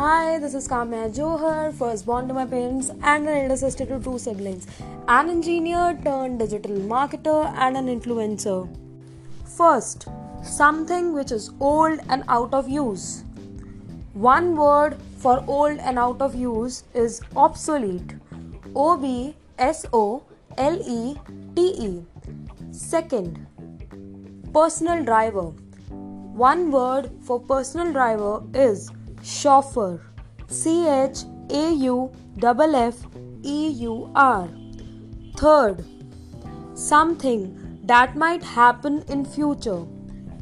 Hi, this is Kamya Johar, first born to my parents and an elder sister to two siblings, an engineer turned digital marketer and an influencer. First, something which is old and out of use. One word for old and out of use is obsolete. O B S O L E T E. Second, personal driver. One word for personal driver is chauffeur. C H A U F F E U R. Third, something that might happen in future.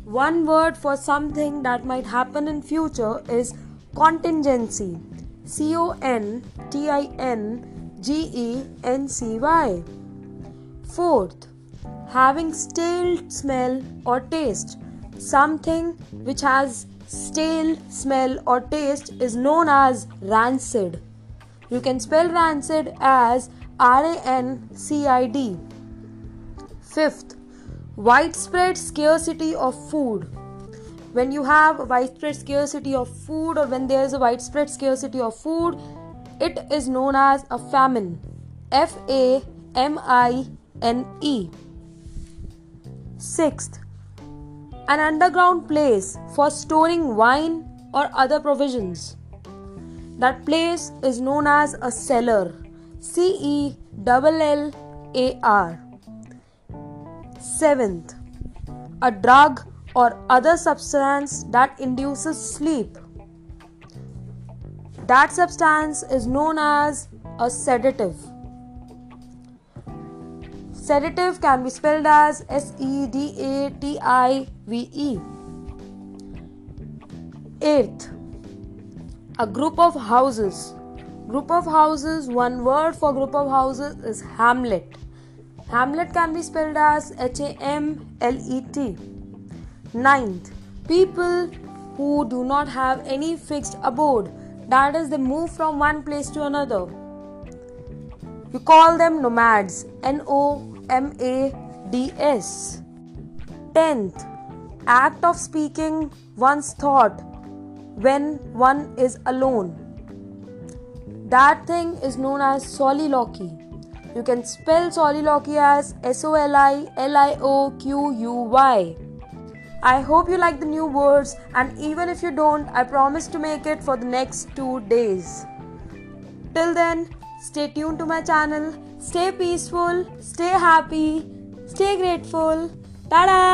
One word for something that might happen in future is contingency. C O N T I N G E N C Y. Fourth, having stale smell or taste. Something which has stale smell or taste is known as rancid. You can spell rancid as R A N C I D. Fifth, widespread scarcity of food. When you have widespread scarcity of food, or when there is a widespread scarcity of food, it is known as a famine. F A M I N E. Sixth, an underground place for storing wine or other provisions. That place is known as a cellar. C E L L A R. Seventh, a drug or other substance that induces sleep. That substance is known as a sedative. Sedative can be spelled as S E D A T I V E. Eighth, a group of houses. Group of houses, one word for group of houses is hamlet. Hamlet can be spelled as H A M L E T. Ninth, people who do not have any fixed abode, that is, they move from one place to another. You call them nomads. N O M A D S. Tenth, act of speaking one's thought when one is alone. That thing is known as soliloquy. You can spell soliloquy as S O L I L I O Q U Y. I hope you like the new words, and even if you don't, I promise to make it for the next two days. Till then, stay tuned to my channel Stay peaceful, stay happy, stay grateful. Tada!